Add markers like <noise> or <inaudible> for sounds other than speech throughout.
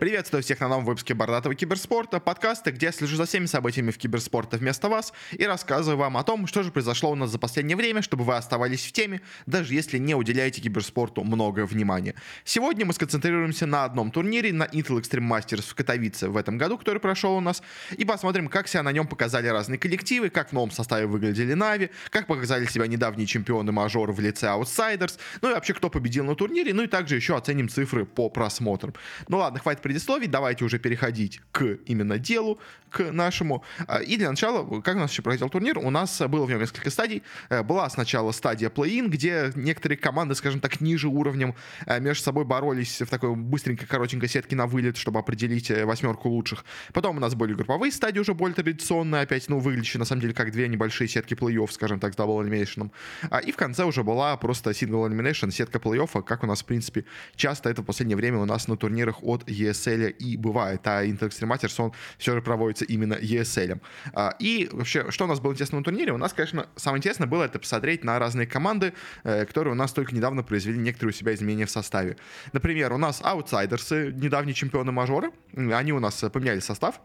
Приветствую всех на новом выпуске Бордатого киберспорта, подкаста, где я слежу за всеми событиями в киберспорте вместо вас и рассказываю вам о том, что же произошло у нас за последнее время, чтобы вы оставались в теме, даже если не уделяете киберспорту много внимания. Сегодня мы сконцентрируемся на одном турнире, на Intel Extreme Masters в Катовице в этом году, который прошел у нас, и посмотрим, как себя на нем показали разные коллективы, как в новом составе выглядели Нави, как показали себя недавние чемпионы мажор в лице Outsiders, ну и вообще, кто победил на турнире, ну и также еще оценим цифры по просмотрам. Ну ладно, хватит предисловий, давайте уже переходить к именно делу, к нашему. А, и для начала, как у нас еще проходил турнир, у нас было в нем несколько стадий. Э, была сначала стадия плей-ин, где некоторые команды, скажем так, ниже уровнем э, между собой боролись в такой быстренькой, коротенькой сетке на вылет, чтобы определить э, восьмерку лучших. Потом у нас были групповые стадии уже более традиционные, опять, ну, выглядящие на самом деле как две небольшие сетки плей-офф, скажем так, с Elimination. А, и в конце уже была просто Single Elimination, сетка плей-оффа, как у нас, в принципе, часто это в последнее время у нас на турнирах от ESL и бывает. А Inter Extreme Masters, он все же проводится именно ESL. А, и вообще, что у нас было интересно на турнире? У нас, конечно, самое интересное было это посмотреть на разные команды, э, которые у нас только недавно произвели некоторые у себя изменения в составе. Например, у нас аутсайдерсы, недавние чемпионы мажоры, они у нас поменяли состав,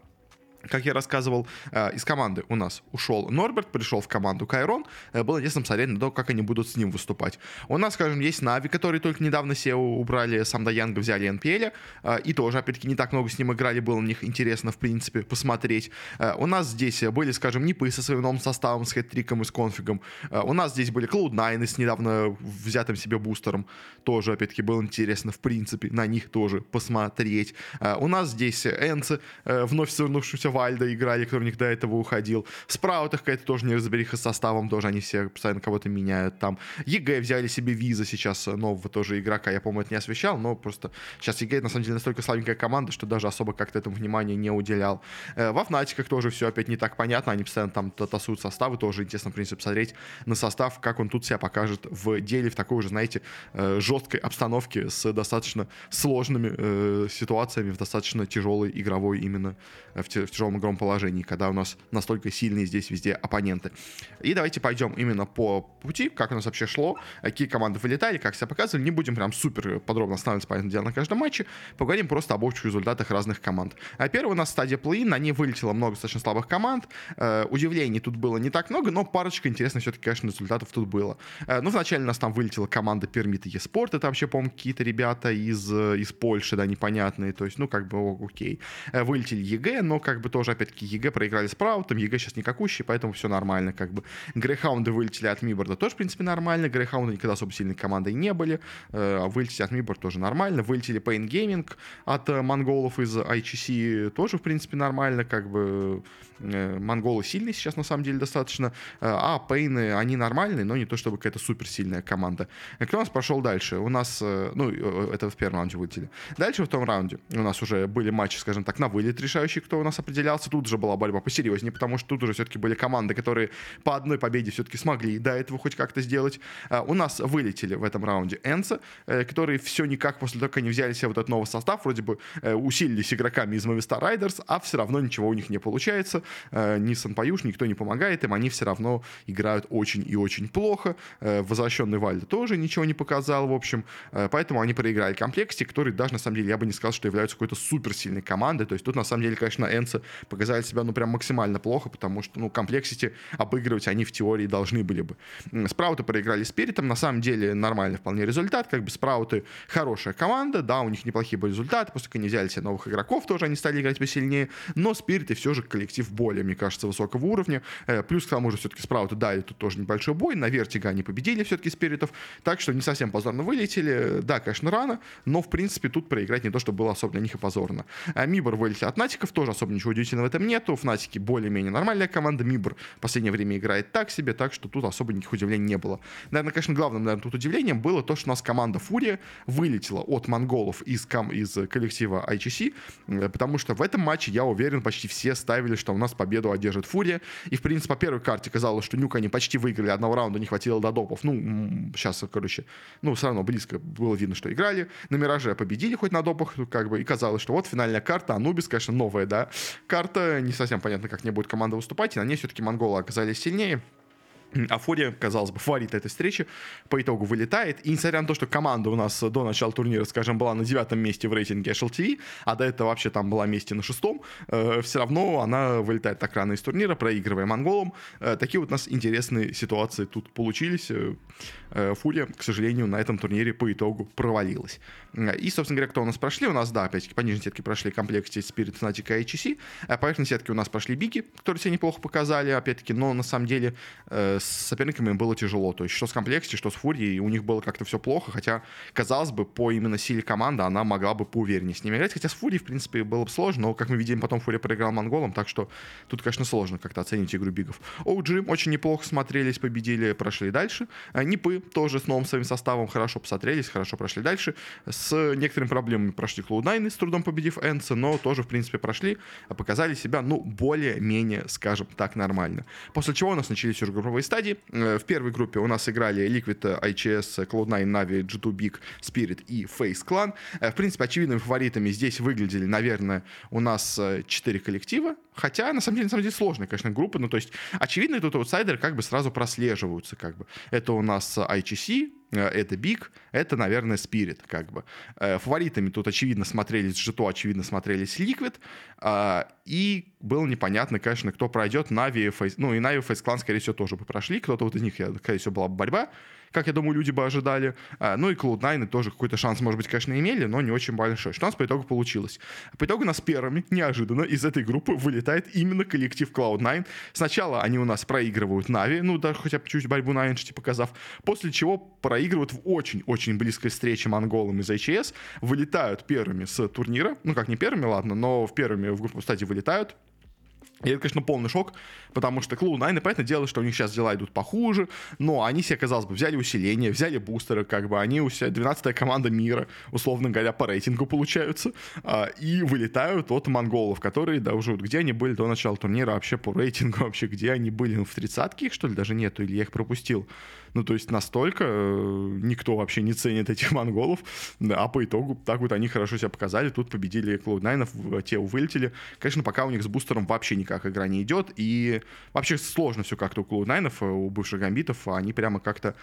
как я рассказывал, э, из команды у нас ушел Норберт, пришел в команду Кайрон. Э, было интересно посмотреть на то, как они будут с ним выступать. У нас, скажем, есть Нави, которые только недавно SEO убрали, Самда Янга взяли НПЛ, э, и тоже, опять-таки, не так много с ним играли, было на них интересно, в принципе, посмотреть. У нас здесь были, скажем, Нипы со своим новым составом, с хэт-триком и с конфигом. У нас здесь были Cloud9 с недавно взятым себе бустером. Тоже, опять-таки, было интересно, в принципе, на них тоже посмотреть. У нас здесь Энцы, вновь вернувшийся Вальда играли, который у них до этого уходил. Спраутах какая-то тоже неразбериха с составом, тоже они все постоянно кого-то меняют там. EG взяли себе wiz а сейчас, нового тоже игрока, я, по-моему, это не освещал, но просто сейчас EG на самом деле настолько слабенькая команда, что даже особо как-то этому внимания не уделял. Э, во Фнатиках тоже все опять не так понятно, они постоянно там тасуют составы, тоже интересно, в принципе, посмотреть на состав, как он тут себя покажет в деле, в такой уже, знаете, э, жесткой обстановке с достаточно сложными э, ситуациями, в достаточно тяжелой игровой именно, в тяжелом тяжелом игровом положении, когда у нас настолько сильные здесь везде оппоненты. И давайте пойдем именно по пути, как у нас вообще шло, какие команды вылетали, как себя показывали. Не будем прям супер подробно останавливаться, понятное дело, на каждом матче. Поговорим просто об общих результатах разных команд. А первая у нас стадия play-in, на ней вылетело много достаточно слабых команд. Э, удивлений тут было не так много, но парочка интересных все-таки, конечно, результатов тут было. Э, ну, вначале у нас там вылетела команда Permitta Esports, это вообще, по-моему, какие-то ребята из, э, из Польши, да, непонятные, то есть, ну, как бы, окей. Э, вылетели EG, но как бы тоже, опять-таки, EG проиграли Спраутам, EG сейчас никакущий, поэтому все нормально, как бы. Грейхаунды вылетели от Миборда тоже, в принципе, нормально. Грейхаунды никогда особо сильной командой не были. Э, вылетели от Миборда тоже нормально. Вылетели Pain Gaming от э, монголов из ICC тоже, в принципе, нормально, как бы. Э, монголы сильные сейчас, на самом деле, достаточно. А Пейны, они нормальные, но не то чтобы какая-то суперсильная команда. Кто у нас пошел дальше? У нас, ну, это в первом раунде вылетели. Дальше в том раунде у нас уже были матчи, скажем так, на вылет решающие, кто у нас определялся. Тут же была борьба посерьезнее, потому что тут уже все-таки были команды, которые по одной победе все-таки смогли до этого хоть как-то сделать. А, у нас вылетели в этом раунде Энса, э, которые все никак после того, как они взяли себе вот этот новый состав, вроде бы э, усилились игроками из Movistar Riders, а все равно ничего у них не получается. Э, ни Санпаюш, никто не помогает им, они все равно играют очень и очень плохо. Возвращенный Вальда тоже ничего не показал, в общем, поэтому они проиграли комплексте, который даже, на самом деле, я бы не сказал, что являются какой-то суперсильной командой, то есть тут, на самом деле, конечно, Энса показали себя, ну, прям максимально плохо, потому что, ну, Complexity обыгрывать они в теории должны были бы. Спрауты проиграли Спиритам, на самом деле нормальный вполне результат, как бы Спрауты хорошая команда, да, у них неплохие были результаты, после они взяли себе новых игроков, тоже они стали играть посильнее, но Спириты все же коллектив более, мне кажется, высокого уровня, э, плюс к тому же все-таки Спрауты дали тут тоже небольшой бой, на Vertigo они победили все-таки Спиритов, так что не совсем позорно вылетели, да, конечно, рано, но, в принципе, тут проиграть не то, что было особо для них и позорно. А Мибор вылетел от Натиков, тоже особо ничего удивительного в этом нету, Фнатики более-менее нормальная команда, Мибр в последнее время играет так себе, так что тут особо никаких удивлений не было. Наверное, конечно, главным, наверное, тут удивлением было то, что у нас команда Фурия вылетела от монголов из, ком- из коллектива IGC, э, потому что в этом матче, я уверен, почти все ставили, что у нас победу одержит Фурия, и, в принципе, по первой карте казалось, что Нюк они почти выиграли, одного раунда не хватило до допов, ну, сейчас, короче, ну, все равно близко было видно, что играли, на Мираже победили хоть на допах, как бы, и казалось, что вот финальная карта, Анубис, конечно, новая, да, карта, не совсем понятно, как не будет команда выступать, и на ней все-таки монголы оказались сильнее. <clears throat> а Фурия, казалось бы, фаворит этой встречи, по итогу вылетает. И несмотря на то, что команда у нас до начала турнира, скажем, была на девятом месте в рейтинге HLTV, а до этого вообще там была месте на шестом, э, все равно она вылетает так рано из турнира, проигрывая монголам. Э, такие вот у нас интересные ситуации тут получились. Э, э Фурия, к сожалению, на этом турнире по итогу провалилась. Э, и, собственно говоря, кто у нас прошли? У нас, да, опять-таки, по нижней сетке прошли комплекте Spirit, Fnatic и HEC. А по верхней сетке у нас прошли Биги, которые себя неплохо показали, опять-таки, но на самом деле э, соперниками им было тяжело. То есть что с комплекте, что с Фурией, у них было как-то все плохо, хотя, казалось бы, по именно силе команды она могла бы поувереннее с ними играть. Хотя с Фурией, в принципе, было бы сложно, но, как мы видим, потом Фурия проиграл монголам, так что тут, конечно, сложно как-то оценить игру бигов. OG очень неплохо смотрелись, победили, прошли дальше. А Нипы тоже с новым своим составом хорошо посмотрелись, хорошо прошли дальше. С некоторыми проблемами прошли Cloud9, с трудом победив Энса, но тоже, в принципе, прошли, показали себя, ну, более-менее, скажем так, нормально. После чего у нас начались уже групповые стадии. Э, в первой группе у нас играли Liquid, ICS, Cloud9, Na'Vi, G2 Big, Spirit и Face Clan. Э, в принципе, очевидными фаворитами здесь выглядели, наверное, у нас 4 э, коллектива. Хотя, на самом деле, на самом деле сложная, конечно, группа. Ну, то есть, очевидно, тут аутсайдеры как бы сразу прослеживаются, как бы. Это у нас ICC, это Big, это, наверное, Spirit, как бы. Фаворитами тут, очевидно, смотрелись G2, очевидно, смотрелись Liquid, и было непонятно, конечно, кто пройдет. Нави, Face, ну и Нави, Face Clan, скорее всего, тоже бы прошли. Кто-то вот из них, скорее всего, была бы борьба как я думаю, люди бы ожидали. А, ну и Cloud9 тоже какой-то шанс, может быть, конечно, имели, но не очень большой. Что у нас по итогу получилось? По итогу у нас первыми, неожиданно, из этой группы вылетает именно коллектив Cloud9. Сначала они у нас проигрывают Нави, ну, даже хотя бы чуть борьбу на Эншти показав, после чего проигрывают в очень-очень близкой встрече монголам из HES, вылетают первыми с турнира, ну, как не первыми, ладно, но в первыми в группу стадии вылетают, и это, конечно, полный шок, потому что Клоу Найны, понятное дело, что у них сейчас дела идут похуже, но они себе, казалось бы, взяли усиление, взяли бустеры, как бы они у себя 12-я команда мира, условно говоря, по рейтингу получаются, а, и вылетают от монголов, которые, да, уже где они были до начала турнира вообще по рейтингу, <laughs> вообще где они были, ну, в тридцатке их, что ли, даже нету, или я их пропустил. Ну, то есть настолько э, никто вообще не ценит этих монголов, а по итогу так вот они хорошо себя показали, тут победили Cloud9, те вылетели. Конечно, пока у них с бустером вообще никак игра не идет, и вообще сложно все как-то у Cloud9, э, у бывших гамбитов, они прямо как-то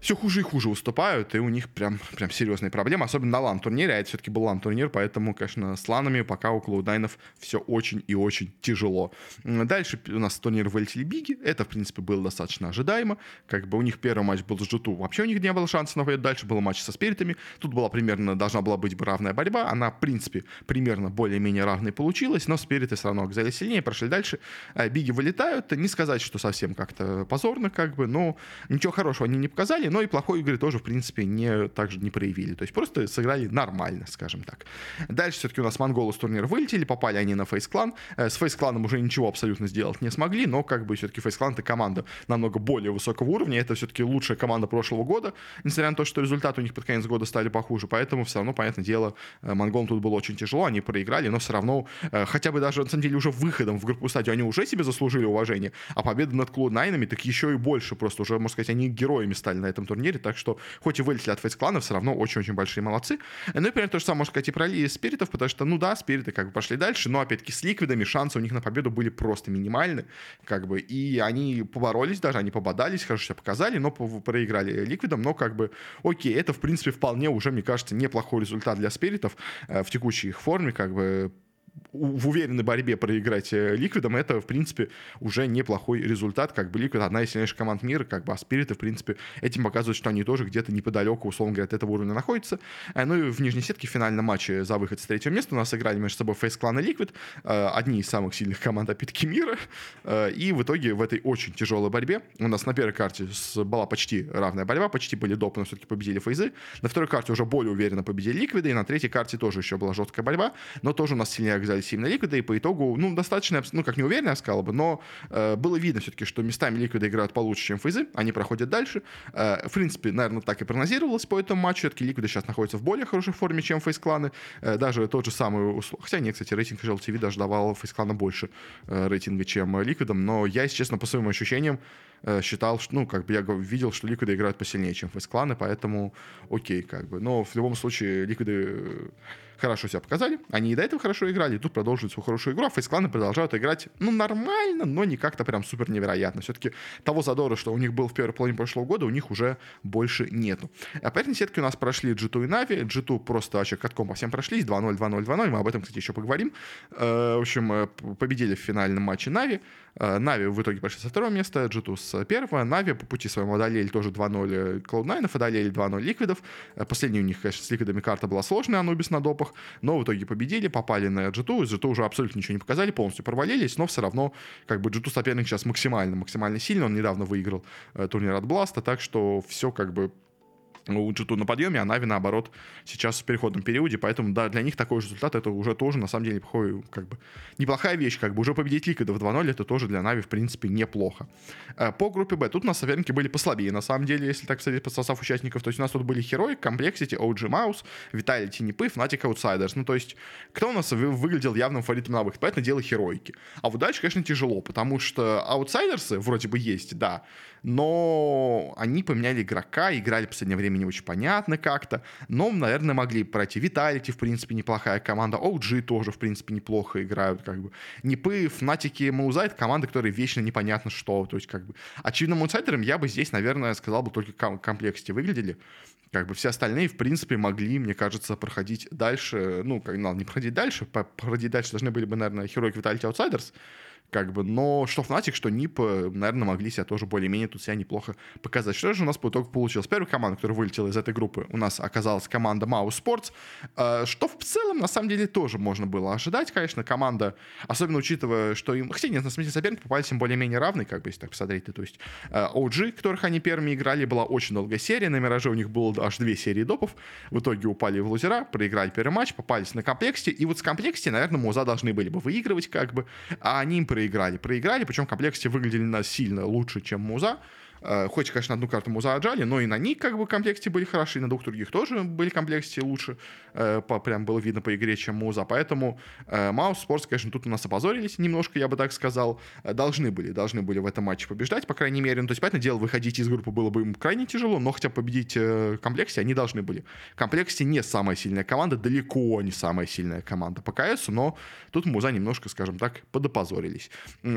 все хуже и хуже выступают, и у них прям, прям серьезные проблемы, особенно на лан-турнире, а это все-таки был лан-турнир, поэтому, конечно, с ланами пока у cloud все очень и очень тяжело. Дальше у нас турнир вылетели Биги, это, в принципе, было достаточно ожидаемо, как бы у них первый матч был с g вообще у них не было шансов на победу, дальше был матч со Спиритами, тут была примерно, должна была быть бы равная борьба, она, в принципе, примерно более-менее равной получилась, но Спириты все равно оказались сильнее, прошли дальше, а Биги вылетают, не сказать, что совсем как-то позорно, как бы, но ничего хорошего они не показали, но и плохой игры тоже, в принципе, не, также не проявили. То есть просто сыграли нормально, скажем так. Дальше все-таки у нас монголы с турнира вылетели, попали они на Фейс Клан. Э, с Фейс Кланом уже ничего абсолютно сделать не смогли, но как бы все-таки Фейс Клан это команда намного более высокого уровня. Это все-таки лучшая команда прошлого года, несмотря на то, что результаты у них под конец года стали похуже. Поэтому все равно, понятное дело, э, монголам тут было очень тяжело, они проиграли, но все равно, э, хотя бы даже, на самом деле, уже выходом в группу стадию они уже себе заслужили уважение, а победа над Клод Найнами так еще и больше просто. Уже, можно сказать, они героями стали на этом турнире, так что хоть и вылетели от фейс-клана, все равно очень-очень большие молодцы. Ну и примерно то же самое можно сказать и про Ли Спиритов, потому что, ну да, Спириты как бы пошли дальше, но опять-таки с Ликвидами шансы у них на победу были просто минимальны, как бы, и они поборолись даже, они пободались, хорошо себя показали, но проиграли Ликвидам, но как бы, окей, это в принципе вполне уже, мне кажется, неплохой результат для Спиритов э, в текущей их форме, как бы в уверенной борьбе проиграть э, Ликвидам, это, в принципе, уже неплохой результат. Как бы Liquid одна из сильнейших команд мира, как бы, а Спириты, в принципе, этим показывают, что они тоже где-то неподалеку, условно говоря, от этого уровня находятся. Э, ну и в нижней сетке в финальном матче за выход с третьего места у нас играли между собой Фейс Клан и Ликвид, э, одни из самых сильных команд опять-таки мира. И в итоге в этой очень тяжелой борьбе у нас на первой карте была почти равная борьба, почти были допы, но все-таки победили Фейзы. На второй карте уже более уверенно победили Ликвиды, и на третьей карте тоже еще была жесткая борьба, но тоже у нас сильнее оказались именно Ликвиды, и по итогу, ну, достаточно, ну, как не уверенно, я сказал бы, но э, было видно все-таки, что местами Ликвиды играют получше, чем Фейзы, они проходят дальше. Э, в принципе, наверное, так и прогнозировалось по этому матчу, все-таки Ликвиды сейчас находятся в более хорошей форме, чем Фейс-кланы, э, даже тот же самый, хотя нет, кстати, рейтинг HLTV даже давал Фейс-клана больше э, рейтинга, чем Ликвидам, но я, если честно, по своим ощущениям, э, считал, что, ну, как бы я видел, что Ликвиды играют посильнее, чем Фейс-кланы, поэтому окей, как бы, но в любом случае Ликвиды хорошо себя показали. Они и до этого хорошо играли, и тут продолжили свою хорошую игру, а фейскланы продолжают играть, ну, нормально, но не как-то прям супер невероятно. Все-таки того задора, что у них был в первой половине прошлого года, у них уже больше нету. А по этой сетке у нас прошли G2 и Navi. G2 просто вообще катком по всем прошлись, 2-0, 2-0, 2-0, мы об этом, кстати, еще поговорим. Э, в общем, э, победили в финальном матче Нави. Нави в итоге прошли со второго места, G2 с первого. Нави по пути своему одолели тоже 2-0 Cloud9, одолели 2-0 Ликвидов. Последний у них, конечно, с Ликвидами карта была сложная, Анубис на допах, но в итоге победили, попали на G2, и с G2 уже абсолютно ничего не показали, полностью провалились, но все равно, как бы, G2 соперник сейчас максимально, максимально сильный, он недавно выиграл э, турнир от BLAST а, так что все, как бы, у G2 на подъеме, а NAVI, наоборот, сейчас в переходном периоде, поэтому, да, для них такой результат, это уже тоже, на самом деле, неплохой, как бы, неплохая вещь, как бы, уже победить Liquid ов 2-0, это тоже для NAVI, в принципе, неплохо. Э, по группе Б, тут у нас соперники были послабее, на самом деле, если так сказать, по состав участников, то есть у нас тут были Херой, Complexity, OG, MOUZ, Vitality, NIP ы, Fnatic, Outsiders, ну, то есть, кто у нас выглядел явным фаворитом на выход, поэтому дело Херойки. А вот дальше, конечно, тяжело, потому что Аутсайдерсы вроде бы есть, да, но они поменяли игрока, играли в последнее время не очень понятно как-то, но, наверное, могли пройти. Виталити, в принципе, неплохая команда, OG тоже, в принципе, неплохо играют, как бы. Непы, Фнатики, Маузайт, команды, которые вечно непонятно что, то есть, как бы, очевидным аутсайдером я бы здесь, наверное, сказал бы только ком- выглядели, как бы все остальные, в принципе, могли, мне кажется, проходить дальше, ну, как, ну, не проходить дальше, проходить дальше должны были бы, наверное, Heroic Vitality Outsiders, как бы, но что Fnatic, что НИП, наверное, могли себя тоже более-менее тут себя неплохо показать. Что же у нас по итогу получилось? Первая команда, которая вылетела из этой группы, у нас оказалась команда Mouse Sports, э, что в целом, на самом деле, тоже можно было ожидать, конечно, команда, особенно учитывая, что им, хотя нет, на самом деле соперники попались им более-менее равные, как бы, если так посмотреть, то есть э, OG, которых они первыми играли, была очень долгая серия, на Мираже у них было аж две серии допов, в итоге упали в лузера, проиграли первый матч, попались на комплекте, и вот с комплекте, наверное, Муза должны были бы выигрывать, как бы, а они им проиграли. Проиграли, причем в комплекте выглядели на сильно лучше, чем Муза. Э, хоть, конечно, одну карту Муза отжали, но и на них как бы комплекте были хороши, и на двух других тоже были комплекте лучше. Э, по, прям было видно по игре, чем Муза. Поэтому э, Маус Спортс, конечно, тут у нас опозорились немножко, я бы так сказал. Должны были, должны были в этом матче побеждать, по крайней мере. Ну, то есть, понятное дело, выходить из группы было бы им крайне тяжело, но хотя победить в комплекте они должны были. В комплекте не самая сильная команда, далеко не самая сильная команда по КС, но тут Муза немножко, скажем так, подопозорились.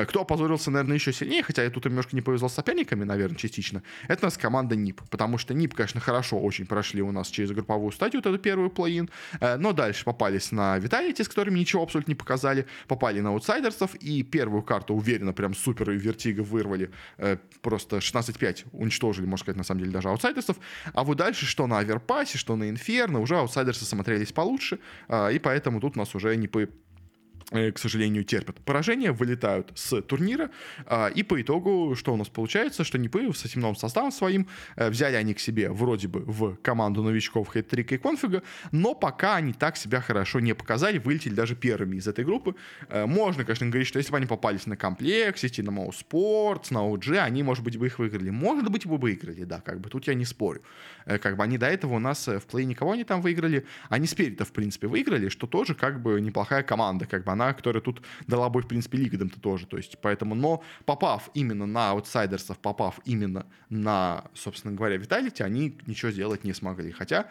Кто опозорился, наверное, еще сильнее, хотя я тут немножко не повезло с соперниками, наверное, частично, это у нас команда НИП. Потому что НИП, конечно, хорошо очень прошли у нас через групповую стадию, вот эту первую плей-ин, э, но дальше попались на Виталити, с которыми ничего абсолютно не показали, попали на аутсайдерсов, и первую карту уверенно прям супер и вертига вырвали, э, просто 16-5 уничтожили, можно сказать, на самом деле, даже аутсайдерсов. А вот дальше, что на Аверпасе, что на Инферно, уже аутсайдерсы смотрелись получше, э, и поэтому тут у нас уже НИПы к сожалению, терпят поражение, вылетают с турнира, а, и по итогу, что у нас получается, что Непы с этим новым составом своим э, взяли они к себе вроде бы в команду новичков Хейтрика и Конфига, но пока они так себя хорошо не показали, вылетели даже первыми из этой группы. Э, можно, конечно, говорить, что если бы они попались на Complexity, на Mouse Sports, на OG, они, может быть, бы их выиграли. Может быть, бы выиграли, да, как бы тут я не спорю. Как бы они до этого у нас в плей никого не там выиграли, они спереди, в принципе, выиграли, что тоже как бы неплохая команда, как бы она, которая тут дала бой, в принципе, Лигадам-то тоже. То есть, поэтому, но попав именно на аутсайдерсов, попав именно на, собственно говоря, Виталити, они ничего сделать не смогли. Хотя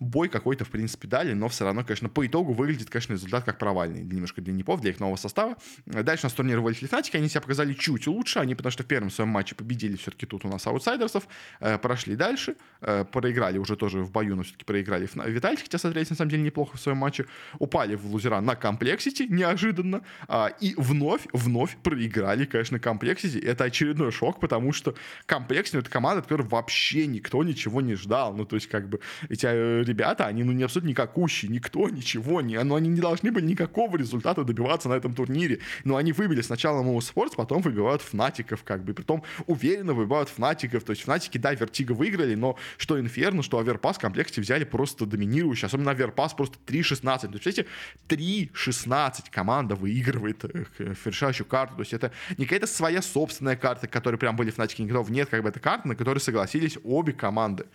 бой какой-то, в принципе, дали, но все равно, конечно, по итогу выглядит, конечно, результат как провальный. Немножко для Непов, для их нового состава. Дальше у нас турнир вылетели Фнатики, они себя показали чуть лучше, они потому что в первом своем матче победили все-таки тут у нас аутсайдерсов, э, прошли дальше, э, проиграли уже тоже в бою, но все-таки проиграли Vitality, хотя смотрелись на самом деле неплохо в своем матче, упали в лузера на Complexity неожиданно, э, и вновь, вновь проиграли, конечно, Complexity. Это очередной шок, потому что Complexity это команда, которой вообще никто ничего не ждал. Ну, то есть, как бы, эти э, ребята, они ну не абсолютно никакущие, никто, ничего, не, ну, они не должны были никакого результата добиваться на этом турнире. Но они выбили сначала mousesports, потом выбивают Fnatic ов, как бы, притом уверенно выбивают Fnatic ов, то есть Fnatic и, да, Vertigo выиграли, но что Инферно, что Overpass Complexity взяли просто доминирующий, особенно Overpass просто 3-16, то есть, эти 3-16 команда выигрывает э, решающую карту, то есть это не какая-то своя собственная карта, которые прям были Фнатики не готовы, нет, как бы это карта, на которой согласились обе команды.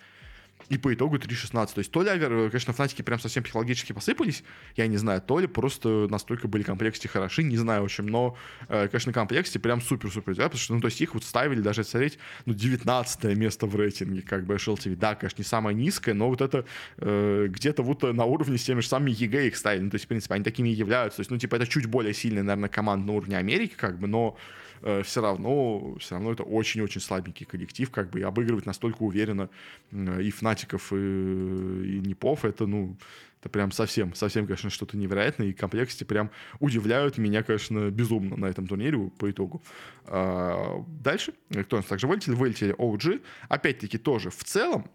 И по итогу 3-16. То есть то ли, конечно, фнатики прям совсем психологически посыпались, я не знаю, то ли просто настолько были комплекте хороши, не знаю, в общем, но, э, конечно, комплекте прям супер-супер потому что, ну, то есть их вот ставили даже смотреть, ну, 19 место в рейтинге, как бы HLTV, да, конечно, не самое низкое, но вот это э, где-то вот на уровне с теми же самыми EG их ставили, ну, то есть, в принципе, они такими и являются, то есть, ну, типа, это чуть более сильная, наверное, команда на уровне Америки, как бы, но э, все равно, все равно это очень-очень слабенький коллектив, как бы, и обыгрывать настолько уверенно э, и Fnatic ов, и, и NIP ов, это, ну, это прям совсем, совсем, конечно, что-то невероятное, и Complexity прям удивляют меня, конечно, безумно на этом турнире по итогу. А, дальше, кто у нас также вылетели? Вылетели OG. Опять-таки тоже в целом,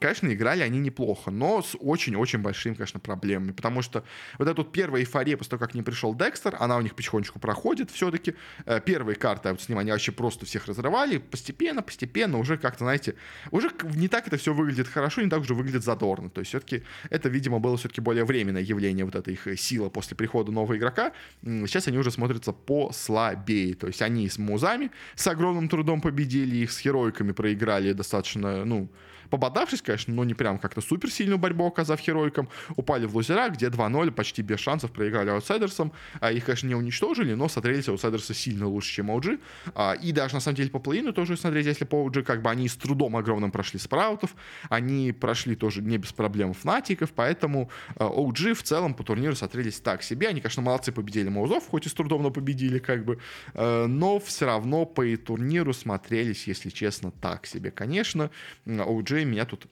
Конечно, играли они неплохо, но с очень-очень большими, конечно, проблемами, потому что вот эта вот первая эйфория после того, как не пришел Декстер, она у них потихонечку проходит все-таки. Э, первые карты вот с ним они вообще просто всех разрывали, постепенно, постепенно уже как-то, знаете, уже не так это все выглядит хорошо, не так уже выглядит задорно. То есть все-таки это, видимо, было все-таки более временное явление, вот эта их сила после прихода нового игрока. Сейчас они уже смотрятся послабее. То есть они с музами с огромным трудом победили, их с героиками проиграли достаточно, ну, пободавшись, конечно, но не прям как-то супер сильную борьбу оказав херойкам, упали в лузера, где 2-0 почти без шансов проиграли аутсайдерсам. А их, конечно, не уничтожили, но смотрелись аутсайдерсы сильно лучше, чем OG. А, и даже, на самом деле, по плей тоже смотреть, если по OG, как бы они с трудом огромным прошли спраутов, они прошли тоже не без проблем фнатиков, поэтому OG в целом по турниру смотрелись так себе. Они, конечно, молодцы, победили Маузов, хоть и с трудом, но победили, как бы. Но все равно по турниру смотрелись, если честно, так себе. Конечно, OG меня тут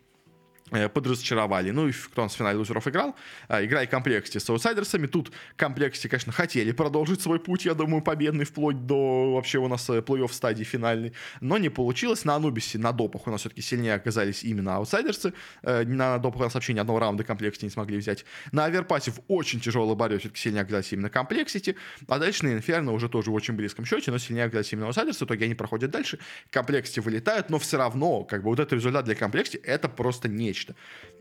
подразочаровали. Ну и кто в финале лузеров играл? А, играли Complexity с Outsiders ами. Тут Complexity, конечно, хотели продолжить свой путь, я думаю, победный, вплоть до вообще у нас э, плей-офф стадии финальной. Но не получилось. На Anubis е, на допах у нас все-таки сильнее оказались именно Outsiders ы. Э, на допах у нас вообще ни одного раунда Complexity не смогли взять. На Overpass е в очень тяжелой борьбе все-таки сильнее оказались именно Complexity. А дальше на Инферно уже тоже в очень близком счете, но сильнее оказались именно Outsiders ы. В итоге они проходят дальше. Complexity вылетают, но все равно, как бы вот этот результат для Complexity это просто нечто нечто.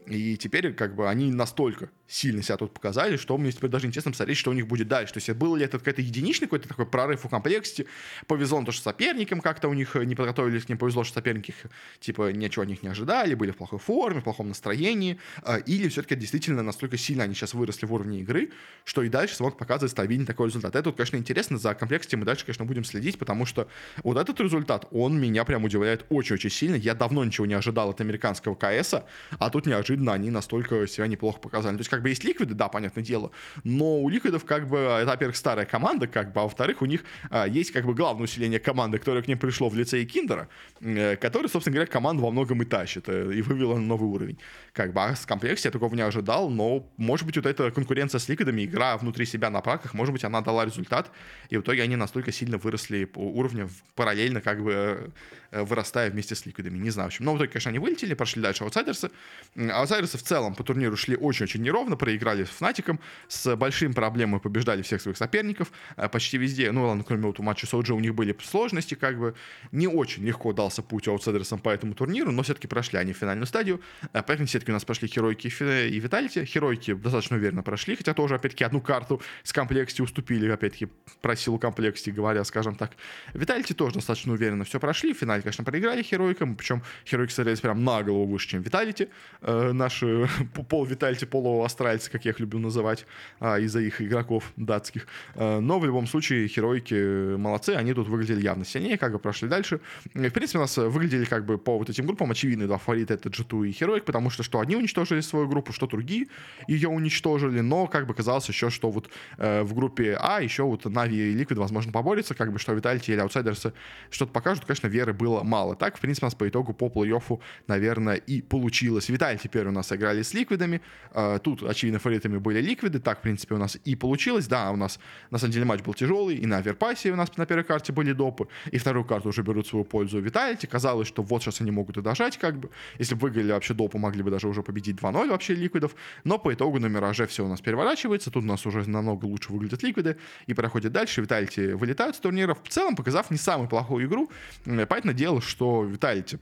И теперь как бы они настолько сильно себя тут показали, что мне теперь даже интересно посмотреть, что у них будет дальше. То есть был ли это какой-то единичный какой-то такой прорыв у Complexity, повезло то, что соперникам как-то у них не подготовились ним, повезло, что соперники типа ничего от них не ожидали, были в плохой форме, в плохом настроении, а, или все-таки действительно настолько сильно они сейчас выросли в уровне игры, что и дальше смог показывать стабильный такой результат. Это, конечно, интересно, за Complexity мы дальше, конечно, будем следить, потому что вот этот результат, он меня прям удивляет очень-очень сильно. Я давно ничего не ожидал от американского КС, а тут неожиданно они настолько себя неплохо показали. То есть, как бы есть ликвиды, да, понятное дело, но у ликвидов, как бы, это, во-первых, старая команда, как бы, а во-вторых, у них а, есть, как бы, главное усиление команды, которое к ним пришло в лице Киндера, э, который, собственно говоря, команду во многом и тащит, э, и вывела на новый уровень. Как бы, а с комплекте я такого не ожидал, но, может быть, вот эта конкуренция с ликвидами, игра внутри себя на праках, может быть, она дала результат, и в итоге они настолько сильно выросли по уровню параллельно, как бы, э, вырастая вместе с ликвидами. Не знаю, в общем. Но в итоге, конечно, они вылетели, прошли дальше аутсайдерсы. Аутсайдерсы в целом по турниру шли очень-очень неровно, проиграли с Фнатиком, с большим проблемой побеждали всех своих соперников, э, почти везде, ну ладно, кроме вот матча с OG у них были сложности, как бы не очень легко дался путь аутсайдерсам по этому турниру, но все-таки прошли они финальную стадию. Э, поэтому все-таки у нас прошли Херойки и Виталити. Херойки достаточно уверенно прошли, хотя тоже, опять-таки, одну карту с комплекте уступили, опять-таки, про силу комплекте говоря, скажем так. Виталити тоже достаточно уверенно все прошли. В финале, конечно, проиграли Херойкам, причем Херойки старались прям на голову выше, чем Виталити. Э, наши <laughs> пол Витальти, полуастральцы, как я их люблю называть, а, из-за их игроков датских. Э, но в любом случае херойки молодцы, они тут выглядели явно сильнее, как бы прошли дальше. В принципе, у нас выглядели как бы по вот этим группам очевидные два фаворита, это G2 и Хероик, потому что что одни уничтожили свою группу, что другие ее уничтожили, но как бы казалось еще, что вот э, в группе А еще вот Нави и Liquid, возможно, поборются, как бы что Витальти или Аутсайдерсы что-то покажут, конечно, веры было мало. Так, в принципе, у нас по итогу по плей-оффу, наверное, и получилось. Виталь теперь у нас играли с ликвидами. А, тут, очевидно, фаворитами были ликвиды. Так, в принципе, у нас и получилось. Да, у нас, на самом деле, матч был тяжелый. И на Аверпасе у нас на первой карте были допы. И вторую карту уже берут в свою пользу Виталити. Казалось, что вот сейчас они могут и дожать, как бы. Если бы выиграли вообще допу, могли бы даже уже победить 2-0 вообще ликвидов. Но по итогу на Мираже все у нас переворачивается. Тут у нас уже намного лучше выглядят ликвиды. И проходит дальше. Виталити вылетают с турнира. В целом, показав не самую плохую игру. Понятное дело, что Виталити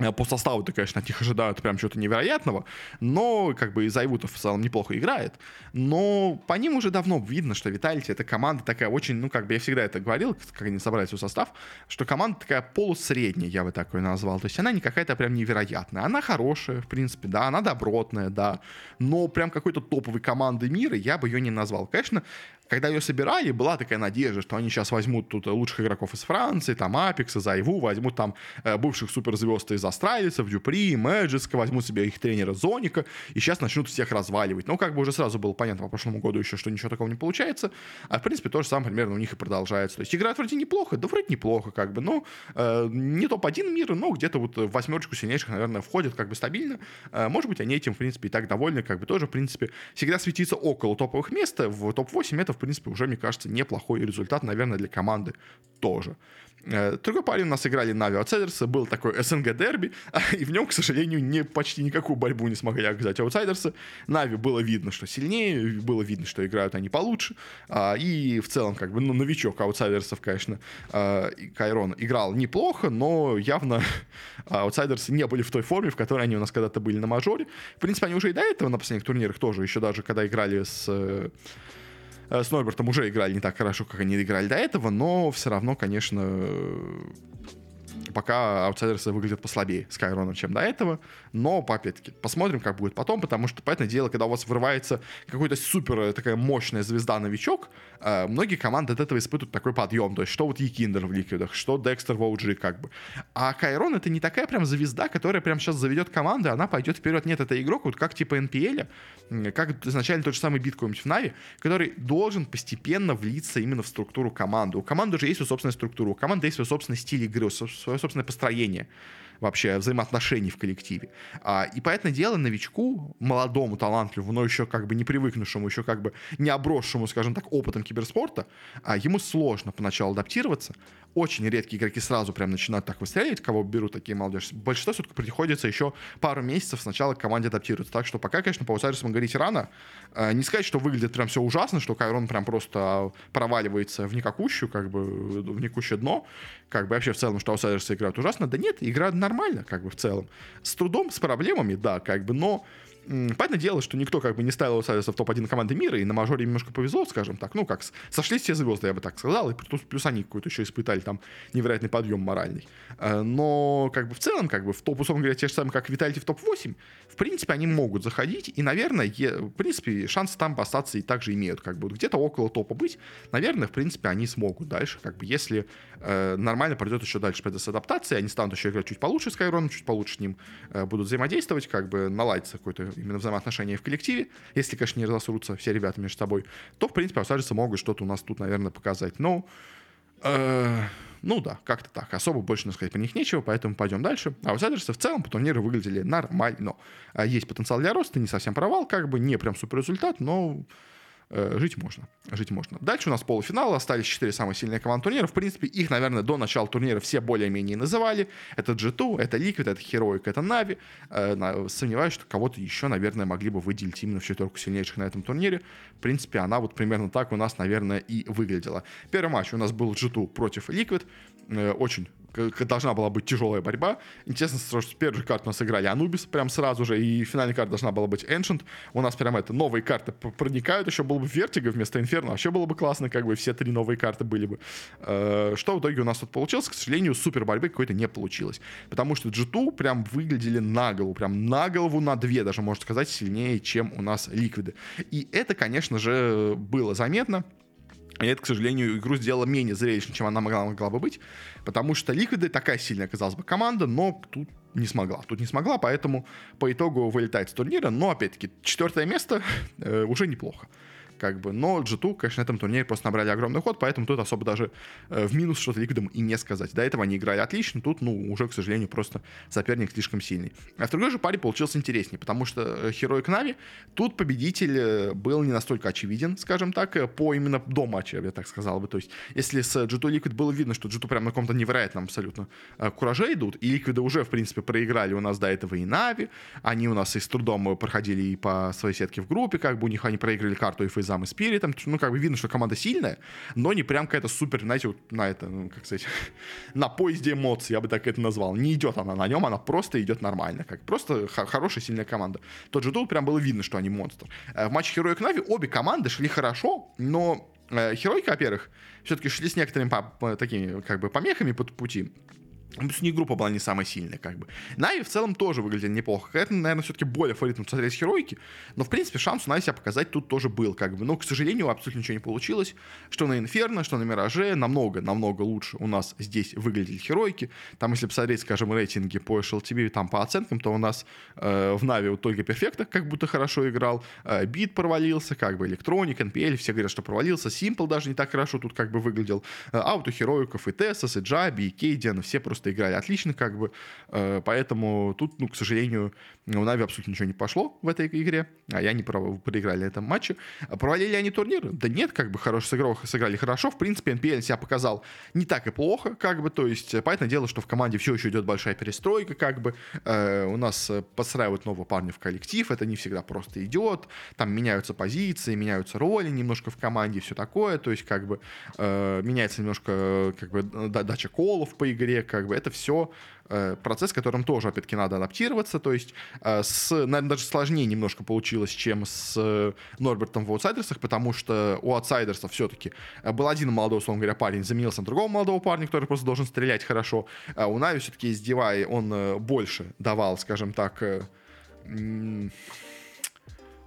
Э, по составу-то, конечно, от них ожидают прям чего-то невероятного, но как бы и Зайвутов в целом неплохо играет. Но по ним уже давно видно, что Виталити это команда такая очень, ну как бы я всегда это говорил, как они собрали свой состав, что команда такая полусредняя, я бы такой назвал. То есть она не какая-то прям невероятная. Она хорошая, в принципе, да, она добротная, да, но прям какой-то топовой команды мира я бы ее не назвал. Конечно, когда ее собирали, была такая надежда, что они сейчас возьмут тут лучших игроков из Франции, там Апекса, Зайву, возьмут там э, бывших суперзвезд из Астралисов, Дюпри, Мэджиска, возьмут себе их тренера Зоника, и сейчас начнут всех разваливать. Ну, как бы уже сразу было понятно по прошлому году еще, что ничего такого не получается, а в принципе то же самое примерно у них и продолжается. То есть играют вроде неплохо, да вроде неплохо, как бы, но э, не топ-1 мира, но где-то вот в восьмерочку сильнейших, наверное, входят как бы стабильно. Э, может быть, они этим, в принципе, и так довольны, как бы тоже, в принципе, всегда светиться около топовых мест, в топ-8 это, в принципе, уже, мне кажется, неплохой результат, наверное, для команды тоже. Э, другой парень у нас играли Нави Аутсайдерсы, был такой СНГ дерби, <laughs> и в нем, к сожалению, не, почти никакую борьбу не смогли оказать Аутсайдерсы. Нави было видно, что сильнее, было видно, что играют они получше, а, и в целом, как бы, ну, новичок Аутсайдерсов, конечно, а, Кайрон играл неплохо, но явно <laughs> Аутсайдерсы не были в той форме, в которой они у нас когда-то были на мажоре. В принципе, они уже и до этого на последних турнирах тоже, еще даже когда играли с Э, с Нойбертом уже играли не так хорошо, как они играли до этого, но все равно, конечно, пока аутсайдерсы выглядят послабее Скайрона, чем до этого. Но, опять-таки, посмотрим, как будет потом, потому что, понятное дело, когда у вас вырывается какой-то супер э, такая мощная звезда-новичок, э, многие команды от этого испытывают такой подъем. То есть, что вот Якиндер в Ликвидах, что Декстер в OG, как бы. А Кайрон это не такая прям звезда, которая прям сейчас заведет команду, она пойдет вперед. Нет, это игрок, вот как типа NPL, как изначально тот же самый бит какой-нибудь в Нави, который должен постепенно влиться именно в структуру команды. У команды уже есть свою собственная структура, у команды есть свой собственный стиль игры, свое собственное построение вообще взаимоотношений в коллективе. А, и, поэтому дело, новичку, молодому, талантливому, но еще как бы не привыкнувшему, еще как бы не обросшему, скажем так, опытом киберспорта, а, ему сложно поначалу адаптироваться. Очень редкие игроки сразу прям начинают так выстреливать, кого берут такие молодежи. Большинство все-таки приходится еще пару месяцев сначала к команде адаптироваться. Так что пока, конечно, по аутсайдерсам говорить рано. А, не сказать, что выглядит прям все ужасно, что Кайрон прям просто проваливается в никакущую, как бы в никакущее дно, как бы вообще в целом, что аутсайдерсы играют ужасно. Да нет, играют нормально, как бы в целом. С трудом, с проблемами, да, как бы, но Понятное дело, что никто как бы не ставил Аутсайдерса в топ-1 команды мира, и на мажоре немножко повезло, скажем так. Ну, как, сошлись все звезды, я бы так сказал, и плюс, плюс они какой-то еще испытали там невероятный подъем моральный. Э, но, как бы, в целом, как бы, в топ, условно говоря, те же самые, как Витальти в топ-8, в принципе, они могут заходить, и, наверное, е, в принципе, шансы там остаться и также имеют, как бы, где-то около топа быть, наверное, в принципе, они смогут дальше, как бы, если э, нормально пройдет еще дальше процесс адаптации, они станут еще играть чуть получше с Кайроном, чуть получше с ним э, будут взаимодействовать, как бы, наладится какой-то именно взаимоотношения в коллективе, если, конечно, не разосрутся все ребята между собой, то, в принципе, аутсайдерсы могут что-то у нас тут, наверное, показать. Но, э, ну да, как-то так. Особо больше сказать про них нечего, поэтому пойдем дальше. Аутсайдерсы в целом по турниру выглядели нормально. А есть потенциал для роста, не совсем провал, как бы, не прям супер результат, но жить можно. Жить можно. Дальше у нас полуфинал. Остались четыре самые сильные команды турнира. В принципе, их, наверное, до начала турнира все более-менее называли. Это G2, это Liquid, это Heroic, это Na'Vi. Э, сомневаюсь, что кого-то еще, наверное, могли бы выделить именно в четверку сильнейших на этом турнире. В принципе, она вот примерно так у нас, наверное, и выглядела. Первый матч у нас был G2 против Liquid. Э, очень должна была быть тяжелая борьба. Интересно, что с первой же карты у нас играли Анубис прям сразу же, и финальная карта должна была быть Ancient. У нас прям это новые карты проникают, еще было бы Vertigo вместо Inferno, вообще было бы классно, как бы все три новые карты были бы. Э, что в итоге у нас тут получилось? К сожалению, супер борьбы какой-то не получилось. Потому что G2 прям выглядели на голову, прям на голову, на две даже, можно сказать, сильнее, чем у нас Ликвиды. И это, конечно же, было заметно. И это, к сожалению, игру сделала менее зрелищной, чем она могла, могла бы быть, потому что Ликвиды такая сильная, казалось бы, команда, но тут не смогла. Тут не смогла, поэтому по итогу вылетает с турнира. Но, опять-таки, четвертое место э, уже неплохо как бы. Но G2, конечно, на этом турнире просто набрали огромный ход, поэтому тут особо даже э, в минус что-то ликвидом и не сказать. До этого они играли отлично, тут, ну, уже, к сожалению, просто соперник слишком сильный. А в другой же паре получился интереснее, потому что э, Heroic Na'Vi, тут победитель э, был не настолько очевиден, скажем так, э, по именно до матча, я так сказал бы. То есть, если с G2 Liquid было видно, что G2 прям на каком-то невероятном абсолютно кураже идут, и Liquid уже, в принципе, проиграли у нас до этого и Нави, они у нас и с трудом проходили и по своей сетке в группе, как бы у них они проиграли карту и зам и спиритом. Ну, как бы видно, что команда сильная, но не прям какая-то супер, знаете, вот на это, ну, как сказать, <laughs> на поезде эмоций, я бы так это назвал. Не идет она на нем, она просто идет нормально. Как просто хорошая, сильная команда. Тот же тут прям было видно, что они монстр. Э, в матче Heroic Нави обе команды шли хорошо, но э, Херойка, во-первых, все-таки шли с некоторыми такими как бы помехами по пути. Плюс не группа была не самая сильная, как бы. NAVI в целом тоже выглядели неплохо. Это, наверное, все-таки более фаворитом смотреть Heroic и. Но, в принципе, шанс у NAVI себя показать тут тоже был, как бы. Но, к сожалению, абсолютно ничего не получилось. Что на Инферно, что на Мираже. Намного, намного лучше у нас здесь выглядели Heroic и. Там, если посмотреть, скажем, рейтинги по HLTV, там по оценкам, то у нас э, в NAVI вот только Perfecto как будто хорошо играл. Э, b1t провалился, как бы electroNic, npl, все говорят, что провалился. Simple даже не так хорошо тут как бы выглядел. Э, а у хероиков и Тессас, и Джаби, и Кейдиан, все просто просто играли отлично, как бы. Э, поэтому тут, ну, к сожалению, у Нави абсолютно ничего не пошло в этой игре, а я не проиграли на этом матче. А провалили они турниры? Да нет, как бы хорошо сыграли, сыграли хорошо. В принципе, NPL себя показал не так и плохо, как бы. То есть, понятное дело, что в команде все еще идет большая перестройка, как бы. Э, у нас подстраивают нового парня в коллектив, это не всегда просто идет. Там меняются позиции, меняются роли немножко в команде, все такое. То есть, как бы, э, меняется немножко, как бы, дача колов по игре, как бы это все э, процесс, которым тоже, опять-таки, надо адаптироваться. То есть, э, с, наверное, даже сложнее немножко получилось, чем с э, Норбертом в аутсайдерсах, потому что у аутсайдерсов все-таки был один молодой, условно говоря, парень, заменился на другого молодого парня, который просто должен стрелять хорошо. А у Нави все-таки из Дивай он больше давал, скажем так,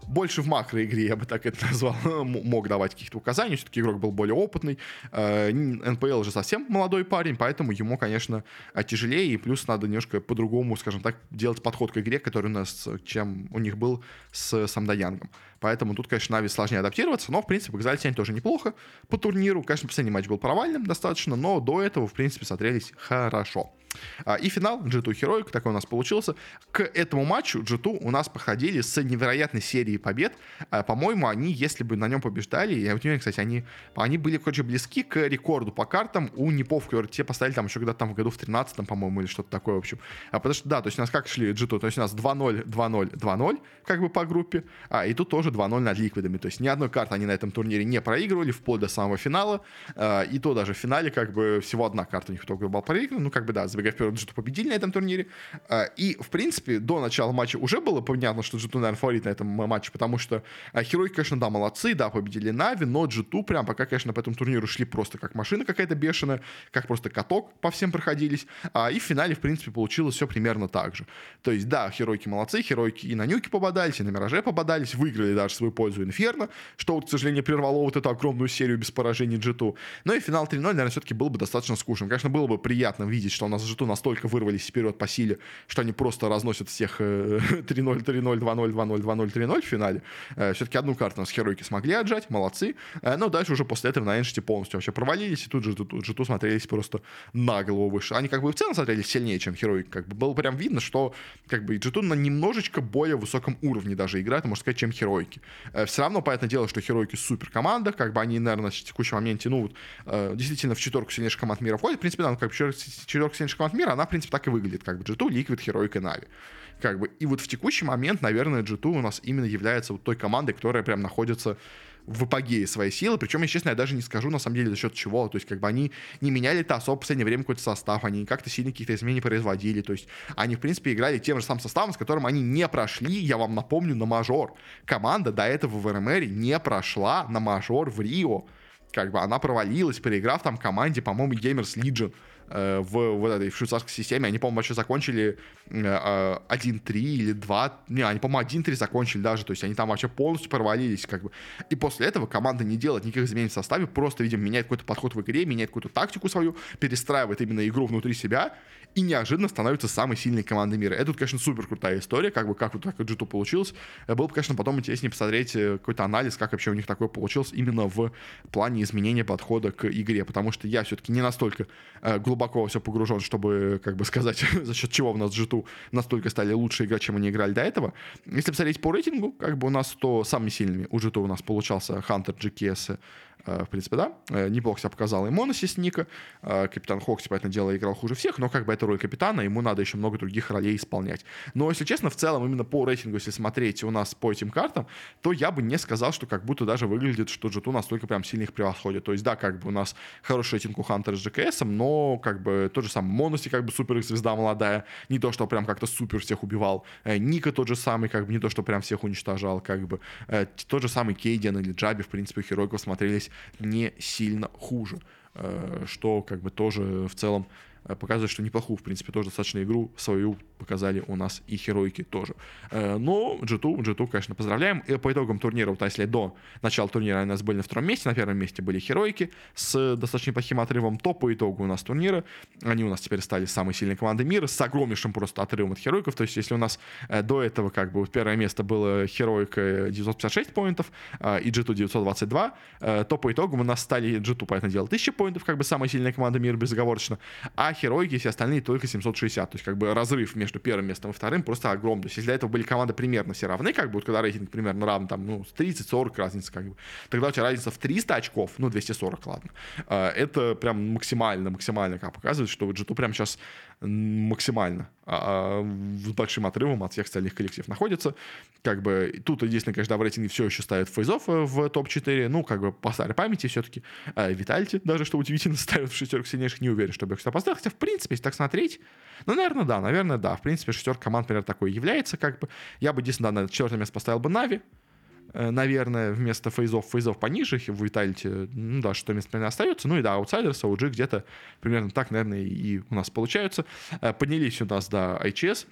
больше в макроигре, я бы так это назвал, <laughs> мог давать каких-то указаний. Все-таки игрок был более опытный. Э, НПЛ же совсем молодой парень, поэтому ему, конечно, тяжелее. И плюс надо немножко по-другому, скажем так, делать подход к игре, который у нас, чем у них был с Самдаянгом. Поэтому тут, конечно, Нави сложнее адаптироваться, но, в принципе, показали себя тоже неплохо по турниру. Конечно, последний матч был провальным достаточно, но до этого, в принципе, смотрелись хорошо. А, и финал G2 Heroic, такой у нас получился. К этому матчу G2 у нас походили с невероятной серией побед. А, по-моему, они, если бы на нем побеждали, я уверен, кстати, они, они были, короче, близки к рекорду по картам у Непов, которые те поставили там еще когда-то там в году в 13 по-моему, или что-то такое, в общем. А, потому что, да, то есть у нас как шли G2? То есть у нас 2-0, 2-0, 2-0, как бы по группе, а, и тут тоже 2-0 над ликвидами. То есть ни одной карты они на этом турнире не проигрывали вплоть до самого финала, а, и то даже в финале как бы всего одна карта у них только была проиграна, ну как бы да, забегая вперед, G2 победили на этом турнире. А, и, в принципе, до начала матча уже было понятно, что G2, наверное, фаворит на этом матче, потому что а, Херой, конечно, да, молодцы, да, победили Нави, но G2 прям пока, конечно, по этому турниру шли просто как машина какая-то бешеная, как просто каток по всем проходились. А, и в финале, в принципе, получилось все примерно так же. То есть, да, Херойки молодцы, Херойки и на Нюке попадались, и на Мираже попадались, выиграли даже свою пользу Инферно, что, вот, к сожалению, прервало вот эту огромную серию без поражений G2. Но и финал 3-0, наверное, все-таки был бы достаточно скучным. Конечно, было бы приятно видеть, что у нас G2 настолько вырвались вперед по силе, что они просто разносят всех 3-0, 3-0, 2-0, 2-0, 2-0, 3-0 в финале. Э, Все-таки одну карту нас херойки смогли отжать, молодцы. Э, но дальше уже после этого на Эншите полностью вообще провалились, и тут же тут, же смотрелись просто на голову выше. Они как бы в целом смотрелись сильнее, чем Херойки. Как бы было прям видно, что как бы G2 на немножечко более высоком уровне даже играет, можно сказать, чем Херойки. Э, Все равно, понятное дело, что Херойки супер команда, как бы они, наверное, в текущем моменте, ну, действительно в четверку сильнейших команд мира входят. В принципе, да, ну, как бы четверка сильнейших команд мира, она, в принципе, так и выглядит, как бы G2, Liquid, Heroic и Na'Vi. Как бы, и вот в текущий момент, наверное, G2 у нас именно является вот той командой, которая прям находится в апогее своей силы. Причем, я честно, я даже не скажу, на самом деле, за счет чего. То есть, как бы они не меняли-то особо в последнее время какой-то состав, они как-то сильно каких-то изменений производили. То есть, они, в принципе, играли тем же самым составом, с которым они не прошли, я вам напомню, на мажор. Команда до этого в РМР не прошла на мажор в Рио. Как бы она провалилась, переиграв там команде, по-моему, Gamers Legion. Э, в вот этой швейцарской системе. Они, по-моему, вообще закончили 1-3 э, или 2. Не, они, по-моему, 1-3 закончили даже. То есть они там вообще полностью провалились. Как бы. И после этого команда не делает никаких изменений в составе, просто, видимо, меняет какой-то подход в игре, меняет какую-то тактику свою, перестраивает именно игру внутри себя и неожиданно становится самой сильной командой мира. Это, конечно, супер крутая история, как бы как вот так G2 получилось. Было бы, конечно, потом интереснее посмотреть э, какой-то анализ, как вообще у них такое получилось именно в плане изменения подхода к игре, потому что я все-таки не настолько глубоко глубоко все погружен, чтобы, как бы сказать, <laughs> за счет чего у нас G2 настолько стали лучше играть, чем они играли до этого. Если посмотреть по рейтингу, как бы у нас то самыми сильными у G2 у нас получался Hunter, GKS, Э, в принципе, да, э, неплохо себя показал и Моносис Ника. Э, капитан Хокси, понятное дело, играл хуже всех, но как бы это роль капитана, ему надо еще много других ролей исполнять. Но, если честно, в целом, именно по рейтингу, если смотреть у нас по этим картам, то я бы не сказал, что как будто даже выглядит, что G2 настолько прям сильно их превосходит. То есть, да, как бы у нас хороший рейтинг у Хантера с GKS, но как бы тот же самый Моноси, как бы супер звезда молодая, не то, что прям как-то супер всех убивал. Ника тот же самый, как бы не то, что прям всех уничтожал, как бы. Тот же самый Кейден или Джаби, в принципе, у Херойков смотрелись не сильно хуже, э, что как бы тоже в целом показывает, что неплохую, в принципе, тоже достаточно игру свою показали у нас и Херойки тоже. Э, но G2, G2, конечно, поздравляем. И по итогам турнира, вот если до начала турнира у нас были на втором месте, на первом месте были Херойки с достаточно плохим отрывом, то по итогу у нас турнира они у нас теперь стали самой сильной командой мира с огромнейшим просто отрывом от Херойков. То есть если у нас э, до этого как бы первое место было Херойка 956 поинтов и G2 922, то по итогу у нас стали G2, понятное дело, 1000 поинтов, как бы самая сильная команда мира безоговорочно, а Херойки, все остальные только 760. То есть, как бы разрыв между первым местом и вторым просто огромный. То есть, если до этого были команды примерно все равны, как бы, вот, когда рейтинг примерно равен, там, ну, 30-40 разница, как бы, тогда у тебя разница в 300 очков, ну, 240, ладно. А, это прям максимально, максимально, как показывает, что G2 прям сейчас максимально а, а, с большим отрывом от всех остальных коллективов находится. Как бы тут единственное, конечно, в рейтинге все еще ставят фейзов э, в топ-4, ну, как бы по старой памяти все-таки. Витальти даже, что удивительно, <laughs> ставят в шестерку сильнейших, не уверен, что сюда поставил. Хотя, в принципе, если так смотреть, ну, наверное, да, наверное, да. В принципе, шестерка команд, например, такой является, как бы. Я бы, единственное, на четвертое место поставил бы Нави, наверное, вместо фейзов, фейзов пониже, в Vitality, ну да, что место остается. Ну и да, аутсайдерс, OG где-то примерно так, наверное, и у нас получаются. Э, поднялись у нас, да, ICS,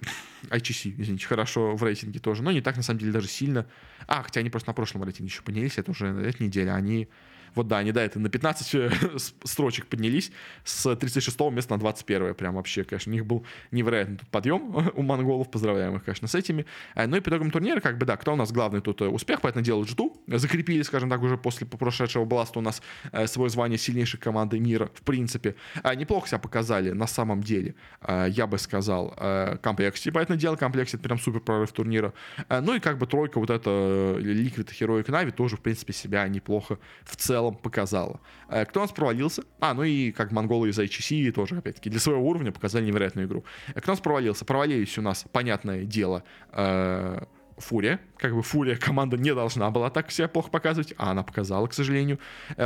ICC, извините, хорошо в рейтинге тоже, но не так, на самом деле, даже сильно. А, хотя они просто на прошлом рейтинге еще поднялись, это уже эта неделя, они вот да, они, да, это на 15 э, <laughs> строчек поднялись с 36 места на 21 прям вообще, конечно, у них был невероятный тут подъем <laughs> у монголов, поздравляем их, конечно, с этими. Э, ну и по итогам турнира, как бы, да, кто у нас главный тут э, успех, поэтому дело жду. Закрепили, скажем так, уже после прошедшего Бласта у нас свое звание сильнейшей команды мира, в принципе. Неплохо себя показали на самом деле, я бы сказал, комплексе, поэтому дело, это прям супер прорыв турнира. Ну и как бы тройка вот эта Liquid, Heroic Na'Vi тоже, в принципе, себя неплохо в целом целом показала. Э, кто у нас провалился? А, ну и как монголы из HC тоже, опять-таки, для своего уровня показали невероятную игру. Э, кто у нас провалился? Провалились у нас, понятное дело, э, Фурия. Как бы Фурия <laughs> команда не должна была так себя плохо показывать, а она показала, к сожалению.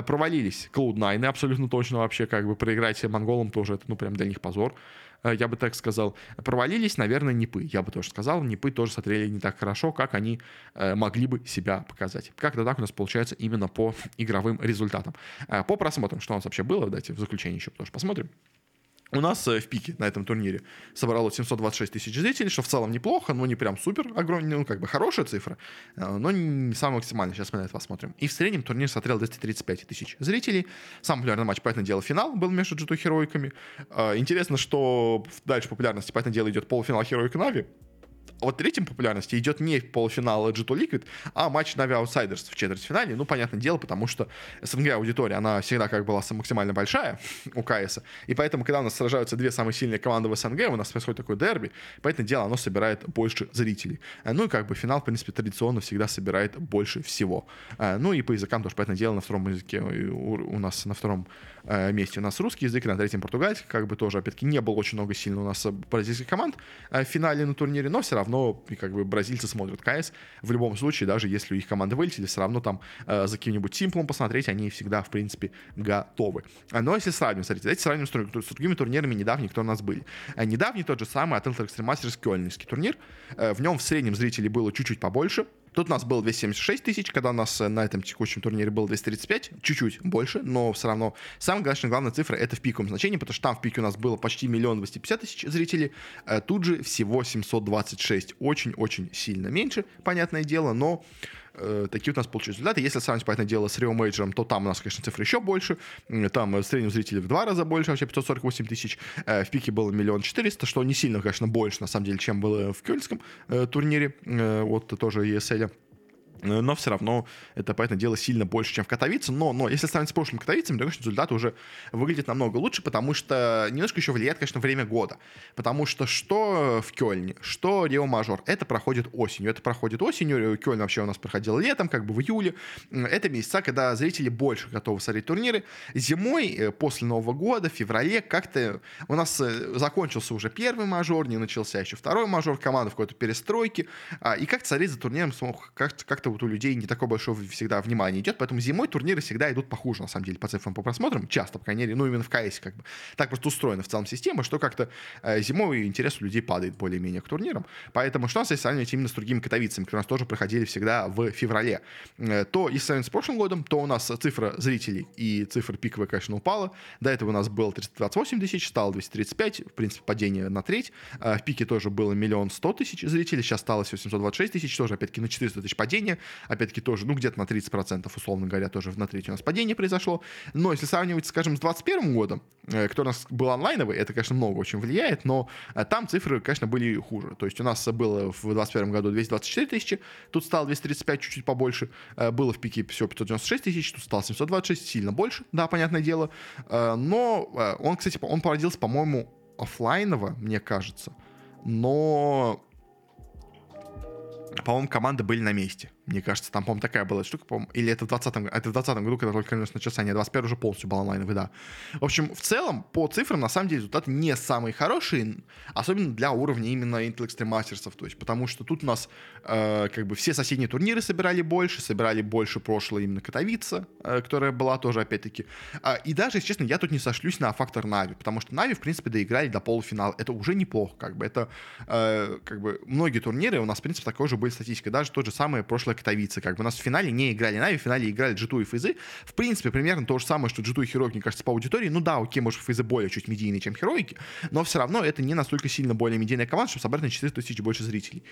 Провалились Cloud9 абсолютно точно вообще, как бы проиграть монголам тоже, это, ну, прям для них позор. Э, я бы так сказал. Провалились, наверное, Непы, я бы тоже сказал. Непы тоже смотрели не так хорошо, как они э, могли бы себя показать. Как-то так у нас получается именно по игровым результатам. Э, по просмотрам, что у нас вообще было, давайте в заключение еще тоже посмотрим. У нас э, в пике на этом турнире собралось 726 тысяч зрителей, что в целом неплохо, но не прям супер огромный, ну как бы хорошая цифра, э, но не самая максимальная. Сейчас мы на это посмотрим. И в среднем турнир смотрел 235 тысяч зрителей. Самый популярный матч, понятное дело, финал был между G2 Херойками. Э, интересно, что дальше популярности, понятное дело, идет полуфинал Херойка Нави вот третьим популярности идет не полуфинал G2 Liquid, а матч Na'Vi Outsiders в четвертьфинале. Ну, понятное дело, потому что СНГ аудитория, она всегда как была максимально большая <laughs> у КС. И поэтому, когда у нас сражаются две самые сильные команды в СНГ, у нас происходит такой дерби, поэтому дело, оно собирает больше зрителей. Э, ну и как бы финал, в принципе, традиционно всегда собирает больше всего. Э, ну и по языкам тоже, понятное дело, на втором языке у нас на втором э, месте у нас русский язык, на третьем португальский, как бы тоже, опять-таки, не было очень много сильно у нас бразильских команд в финале на турнире, но все равно как бы бразильцы смотрят КС. В любом случае, даже если их команды вылетели, все равно там э, за каким-нибудь симплом посмотреть они всегда, в принципе, готовы. Но если сравним, смотрите, давайте сравним с, с другими турнирами недавние, кто у нас были. Э, недавний тот же самый Atlantic Extreme Masters Кёльнинский турнир. Э, в нем в среднем зрителей было чуть-чуть побольше, Тут у нас было 276 тысяч, когда у нас э, на этом текущем турнире было 235, чуть-чуть больше, но все равно самая, конечно, главная цифра это в пиковом значении, потому что там в пике у нас было почти миллион 250 тысяч зрителей, э, тут же всего 726, очень-очень сильно меньше, понятное дело, но такие у нас получились результаты. Если сравнить, понятное дело, с Rio Major, то там у нас, конечно, цифры еще больше. Там в среднем зрителей в два раза больше, вообще 548 тысяч. Э, в пике было миллион четыреста, что не сильно, конечно, больше, на самом деле, чем было в кёльском э, турнире. Э, вот тоже ESL. Э, но все равно это, понятное дело, сильно больше, чем в Катовице. Но, но если сравнить с прошлыми Катовицами, то, конечно, результаты уже выглядят намного лучше, потому что немножко еще влияет, конечно, время года. Потому что что в Кёльне, что Рио Мажор, это проходит осенью. Это проходит осенью, Кёльн вообще у нас проходил летом, как бы в июле. Это месяца, когда зрители больше готовы смотреть турниры. Зимой, э, после Нового года, в феврале, как-то у нас э, закончился уже первый мажор, не начался еще второй мажор, команда в какой-то перестройке. А, и как-то смотреть за турниром смог как-то вот у людей не такое большое всегда внимание идет, поэтому зимой турниры всегда идут похуже, на самом деле, по цифрам, по просмотрам, часто, по крайней мере, ну, именно в КС, как бы. Так просто устроена в целом система, что как-то э, зимой интерес у людей падает более-менее к турнирам, поэтому что у нас, если сравнивать именно с другими катовицами, которые у нас тоже проходили всегда в феврале, э, то, если сравнивать с прошлым годом, то у нас цифра зрителей и цифра пиковая, конечно, упала, до этого у нас было 328 тысяч, стало 235, в принципе, падение на треть, э, в пике тоже было миллион сто тысяч зрителей, сейчас осталось 826 тысяч, тоже, опять-таки, на 400 тысяч падения, опять-таки тоже, ну, где-то на 30%, условно говоря, тоже на треть у нас падение произошло. Но если сравнивать, скажем, с 2021 годом, э, который у нас был онлайновый, это, конечно, много очень влияет, но э, там цифры, конечно, были хуже. То есть у нас было в 2021 году 224 тысячи, тут стало 235, чуть-чуть побольше. Э, было в пике всего 596 тысяч, тут стало 726, сильно больше, да, понятное дело. Но он, кстати, он породился, по-моему, офлайново, мне кажется. Но по-моему, команды были на месте. Мне кажется, там, по-моему, такая была штука, по или это в 20 это в 20 году, когда только начался, не 21 уже полностью был онлайновый, да. В общем, в целом, по цифрам, на самом деле, результаты не самые хорошие, особенно для уровня именно Intel Extreme Masters, то есть, потому что тут у нас, э, как бы, все соседние турниры собирали больше, собирали больше прошлое именно Катовица, э, которая была тоже, опять-таки. Э, и даже, если честно, я тут не сошлюсь на фактор Нави, потому что Нави, в принципе, доиграли до полуфинала. Это уже неплохо, как бы, это, э, как бы, многие турниры у нас, в принципе, такой же были статистика, даже тот же самый прошлое Катовицы, как бы у нас в финале не играли Нави, в финале играли G2 и Фейзы. В принципе, примерно то же самое, что G2 и Хероики, мне кажется, по аудитории. Ну да, окей, может, Фейзы более чуть медийные, чем Хероики, но все равно это не настолько сильно более медийная команда, чтобы собрать на 400 тысяч больше зрителей.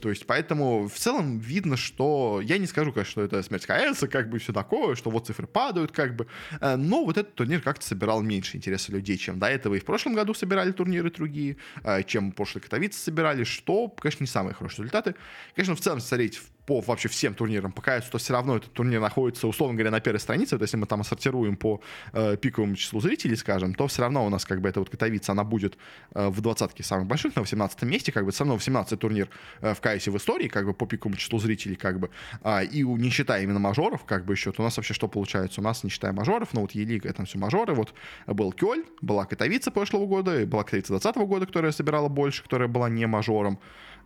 То есть, поэтому в целом видно, что... Я не скажу, конечно, что это смерть КС, как бы все такое, что вот цифры падают, как бы. Э, но вот этот турнир как-то собирал меньше интереса людей, чем до этого и в прошлом году собирали турниры другие, э, чем прошлые Катовицы собирали, что, конечно, не самые хорошие результаты. Конечно, в целом смотреть по вообще всем турнирам по КС, то все равно этот турнир находится, условно говоря, на первой странице. Вот если мы там сортируем по э, пиковому числу зрителей, скажем, то все равно у нас как бы эта вот Катовица, она будет э, в двадцатке самых больших, на 18 месте, как бы все равно 18 турнир э, в КС в истории, как бы по пиковому числу зрителей, как бы. А, и не считая именно мажоров, как бы еще, то у нас вообще что получается? У нас, не считая мажоров, ну вот Е-лига, это все мажоры, вот был Кёль, была Катовица прошлого года, была Катовица 20 года, которая собирала больше, которая была не мажором.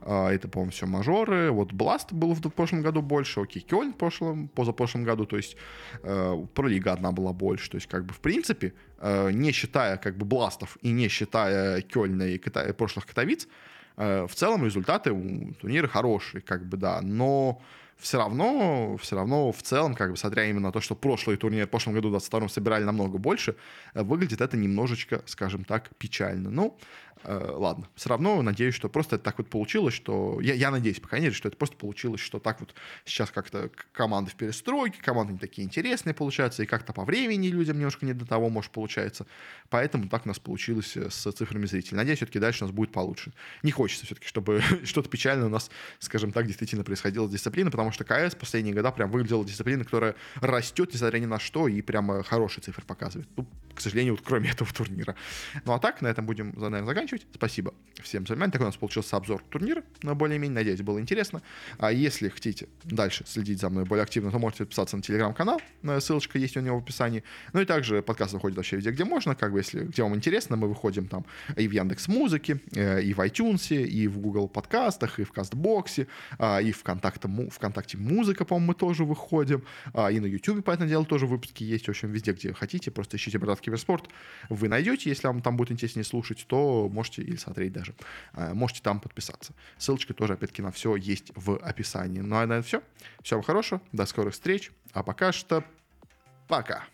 А, это, по-моему, все мажоры. Вот Бласт был в прошлом году больше, окей, Кёльн в прошлом, позапрошлом году, то есть э, Пролига одна была больше. То есть, как бы, в принципе, э, не считая, как бы, Бластов и не считая Кёльна и Ката- прошлых Катовиц, э, в целом результаты у турнира хорошие, как бы, да, но все равно, все равно в целом, как бы, смотря именно на то, что прошлый турнир в прошлом году в 22 собирали намного больше, выглядит это немножечко, скажем так, печально. Ну, ладно, все равно надеюсь, что просто это так вот получилось, что... Я, я надеюсь, по крайней мере, что это просто получилось, что так вот сейчас как-то команды в перестройке, команды не такие интересные получаются, и как-то по времени людям немножко не до того, может, получается. Поэтому так у нас получилось э, с цифрами зрителей. Надеюсь, все-таки дальше у нас будет получше. Не хочется все-таки, чтобы <laughs> что-то печальное у нас, скажем так, действительно происходило с дисциплиной, потому что КС последние года прям выглядела дисциплина, которая растет, несмотря ни на что, и прямо хорошие цифры показывает. Ну, к сожалению, вот кроме <laughs> этого турнира. Ну а так, на этом будем, наверное, заканчивать. Спасибо всем за внимание. Такой у нас получился обзор турнира, но более-менее, надеюсь, было интересно. А если хотите дальше следить за мной более активно, то можете подписаться на телеграм-канал, ссылочка есть у него в описании. Ну и также подкаст выходит вообще везде, где можно, как бы, если где вам интересно, мы выходим там и в Яндекс Музыке, э, и в iTunes, и в Google подкастах, и в Кастбоксе, а, и в ВКонтакте, ВКонтакте Музыка, по-моему, мы тоже выходим, а, и на YouTube, поэтому дело, тоже выпуски есть, в общем, везде, где хотите, просто ищите «Братат Киберспорт», вы найдете, если вам там будет интереснее слушать, то можете или смотреть даже, а, можете там подписаться. Ссылочка тоже, опять-таки, на все есть в описании. Ну а на это все. Всего хорошего, до скорых встреч, а пока что пока.